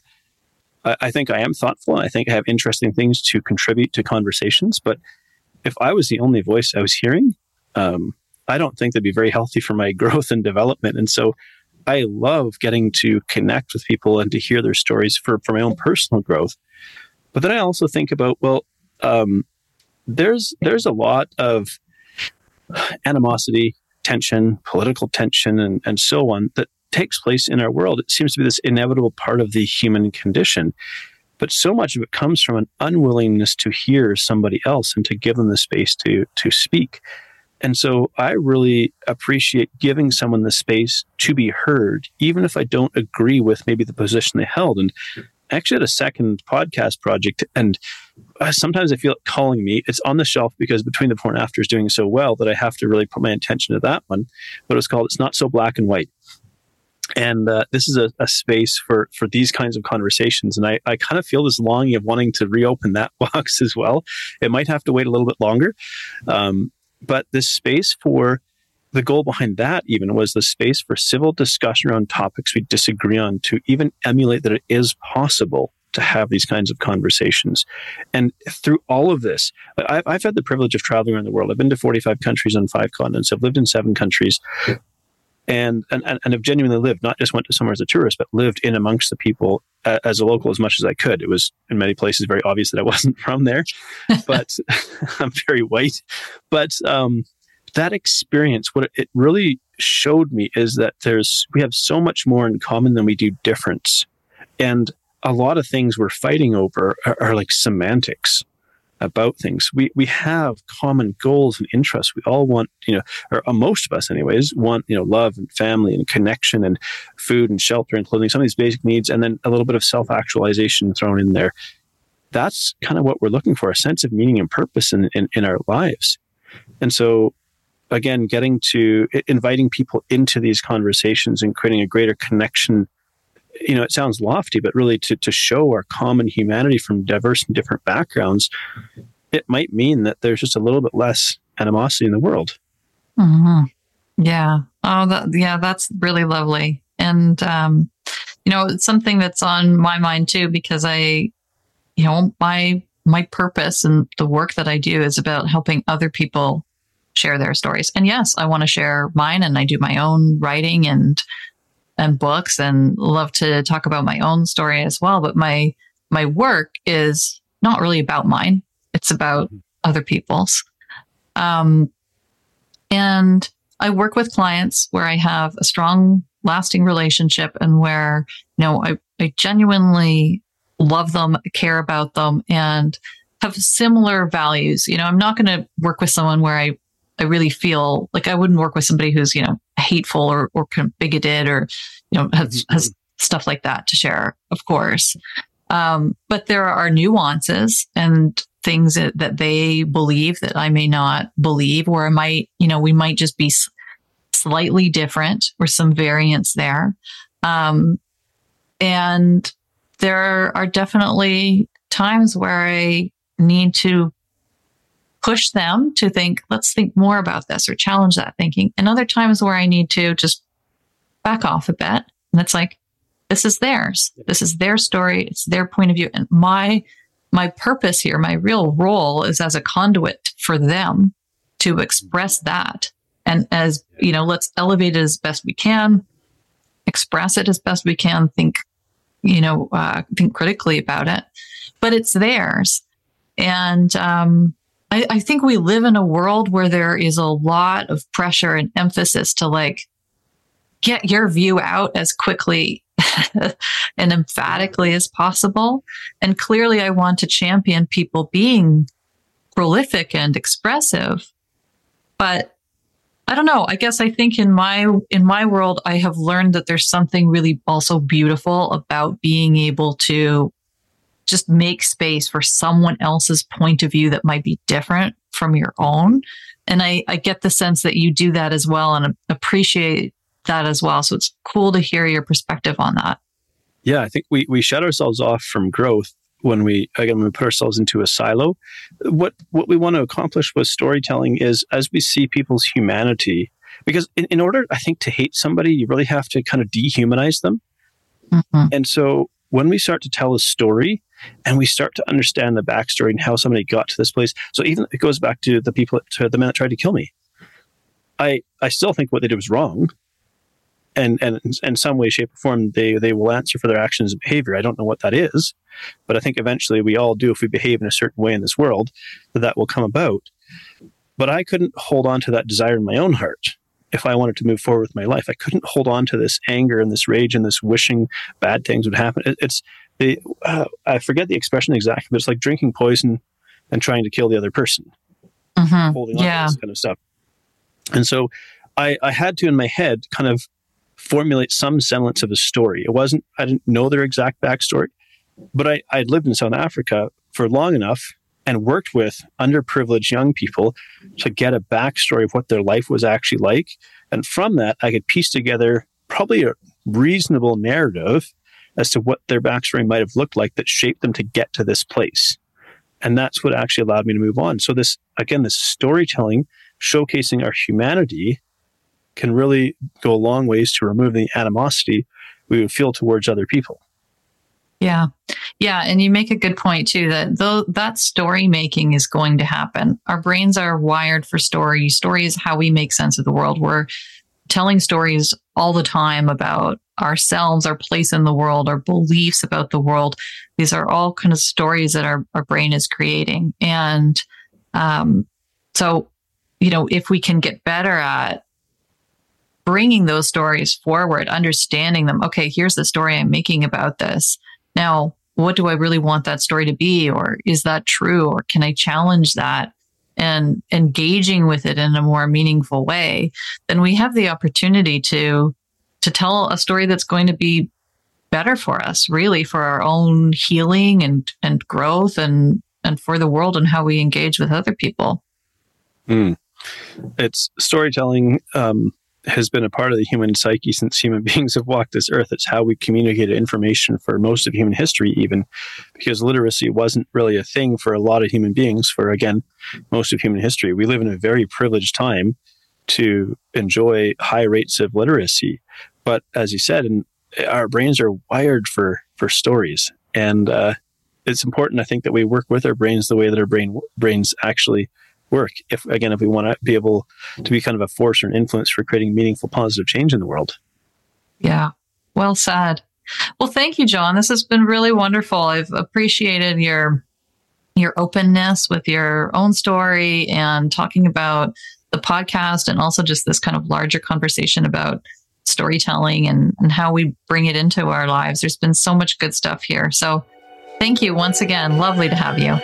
I, I think I am thoughtful. And I think I have interesting things to contribute to conversations, but if I was the only voice I was hearing, um, I don't think that'd be very healthy for my growth and development. And so I love getting to connect with people and to hear their stories for, for my own personal growth. But then I also think about, well, um, there's there's a lot of animosity, tension, political tension, and, and so on that takes place in our world. It seems to be this inevitable part of the human condition. But so much of it comes from an unwillingness to hear somebody else and to give them the space to to speak. And so I really appreciate giving someone the space to be heard, even if I don't agree with maybe the position they held. And I actually had a second podcast project, and sometimes I feel it calling me. It's on the shelf because between the before and after is doing so well that I have to really put my attention to that one. But it's called It's Not So Black and White and uh, this is a, a, space for for these kinds of conversations and I, I kind of feel this longing of wanting to reopen that box as well it might have to wait a little bit longer um, but this space for the goal behind that even was the space for civil discussion around topics we disagree on to even emulate that it is possible to have these kinds of conversations. And through all of this, I've, I've, had the privilege of traveling around the world. I've been to 45 countries on five continents. I've lived in seven countries and, and, and have genuinely lived, not just went to somewhere as a tourist, but lived in amongst the people as a local as much as I could. It was in many places very obvious that I wasn't from there, but I'm very white. But um, that experience, what it really showed me is that there's we have so much more in common than we do difference, and a lot of things we're fighting over are, are like semantics about things. We we have common goals and interests. We all want, you know, or most of us, anyways, want you know love and family and connection and food and shelter and clothing. Some of these basic needs, and then a little bit of self actualization thrown in there. That's kind of what we're looking for: a sense of meaning and purpose in, in, in our lives. And so, again, getting to inviting people into these conversations and creating a greater connection you know, it sounds lofty, but really to, to show our common humanity from diverse and different backgrounds, it might mean that there's just a little bit less animosity in the world. Mm-hmm. Yeah. Oh, that, yeah, that's really lovely. And, um, you know, it's something that's on my mind too, because I, you know, my, my purpose and the work that I do is about helping other people share their stories. And yes, I want to share mine and I do my own writing and and books and love to talk about my own story as well. But my my work is not really about mine. It's about mm-hmm. other people's. Um, and I work with clients where I have a strong, lasting relationship and where, you know, I, I genuinely love them, care about them, and have similar values. You know, I'm not going to work with someone where I I really feel like I wouldn't work with somebody who's, you know, hateful or, or kind of bigoted or, you know, has, mm-hmm. has stuff like that to share, of course. Um, but there are nuances and things that, that they believe that I may not believe, or I might, you know, we might just be slightly different or some variance there. Um, and there are definitely times where I need to push them to think, let's think more about this or challenge that thinking. And other times where I need to just back off a bit. And it's like, this is theirs. This is their story. It's their point of view. And my my purpose here, my real role is as a conduit for them to express that. And as, you know, let's elevate it as best we can, express it as best we can, think, you know, uh, think critically about it. But it's theirs. And um, I, I think we live in a world where there is a lot of pressure and emphasis to like get your view out as quickly and emphatically as possible. And clearly, I want to champion people being prolific and expressive. But I don't know. I guess I think in my in my world, I have learned that there's something really also beautiful about being able to just make space for someone else's point of view that might be different from your own. And I, I get the sense that you do that as well and appreciate that as well. So it's cool to hear your perspective on that. Yeah, I think we, we shut ourselves off from growth when we again when we put ourselves into a silo. What what we want to accomplish with storytelling is as we see people's humanity, because in, in order I think to hate somebody, you really have to kind of dehumanize them. Mm-hmm. And so when we start to tell a story and we start to understand the backstory and how somebody got to this place. So even it goes back to the people to the men that tried to kill me. I I still think what they did was wrong and and in some way, shape, or form, they they will answer for their actions and behavior. I don't know what that is, but I think eventually we all do if we behave in a certain way in this world, that that will come about. But I couldn't hold on to that desire in my own heart if I wanted to move forward with my life. I couldn't hold on to this anger and this rage and this wishing bad things would happen. It, it's the uh, I forget the expression exactly, but it's like drinking poison and trying to kill the other person, mm-hmm. holding on yeah. to this kind of stuff. And so I, I had to in my head kind of formulate some semblance of a story. It wasn't, I didn't know their exact backstory, but I, I'd lived in South Africa for long enough and worked with underprivileged young people to get a backstory of what their life was actually like. And from that, I could piece together probably a reasonable narrative as to what their backstory might have looked like that shaped them to get to this place. And that's what actually allowed me to move on. So, this, again, this storytelling showcasing our humanity can really go a long ways to remove the animosity we would feel towards other people. Yeah. Yeah. And you make a good point too that though that story making is going to happen. Our brains are wired for story. Story is how we make sense of the world. We're telling stories all the time about ourselves, our place in the world, our beliefs about the world. These are all kind of stories that our, our brain is creating. And um, so, you know, if we can get better at bringing those stories forward, understanding them. Okay, here's the story I'm making about this. Now, what do I really want that story to be? Or is that true? Or can I challenge that? And engaging with it in a more meaningful way, then we have the opportunity to to tell a story that's going to be better for us, really, for our own healing and and growth and and for the world and how we engage with other people. Mm. It's storytelling um, has been a part of the human psyche since human beings have walked this earth. It's how we communicated information for most of human history, even because literacy wasn't really a thing for a lot of human beings for, again, most of human history. We live in a very privileged time to enjoy high rates of literacy. But as you said, and our brains are wired for, for stories. And uh, it's important, I think, that we work with our brains the way that our brain brains actually work if again if we want to be able to be kind of a force or an influence for creating meaningful positive change in the world. Yeah. Well said. Well thank you Jon. This has been really wonderful. I've appreciated your your openness with your own story and talking about the podcast and also just this kind of larger conversation about storytelling and, and how we bring it into our lives. There's been so much good stuff here. So thank you once again. Lovely to have you.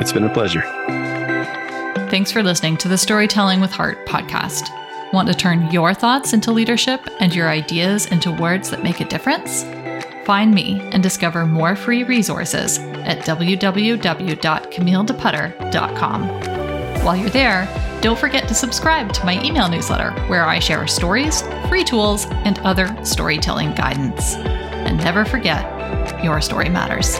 It's been a pleasure Thanks for listening to the Storytelling with Heart podcast. Want to turn your thoughts into leadership and your ideas into words that make a difference? Find me and discover more free resources at www.camilledeputter.com. While you're there, don't forget to subscribe to my email newsletter where I share stories, free tools, and other storytelling guidance. And never forget, your story matters.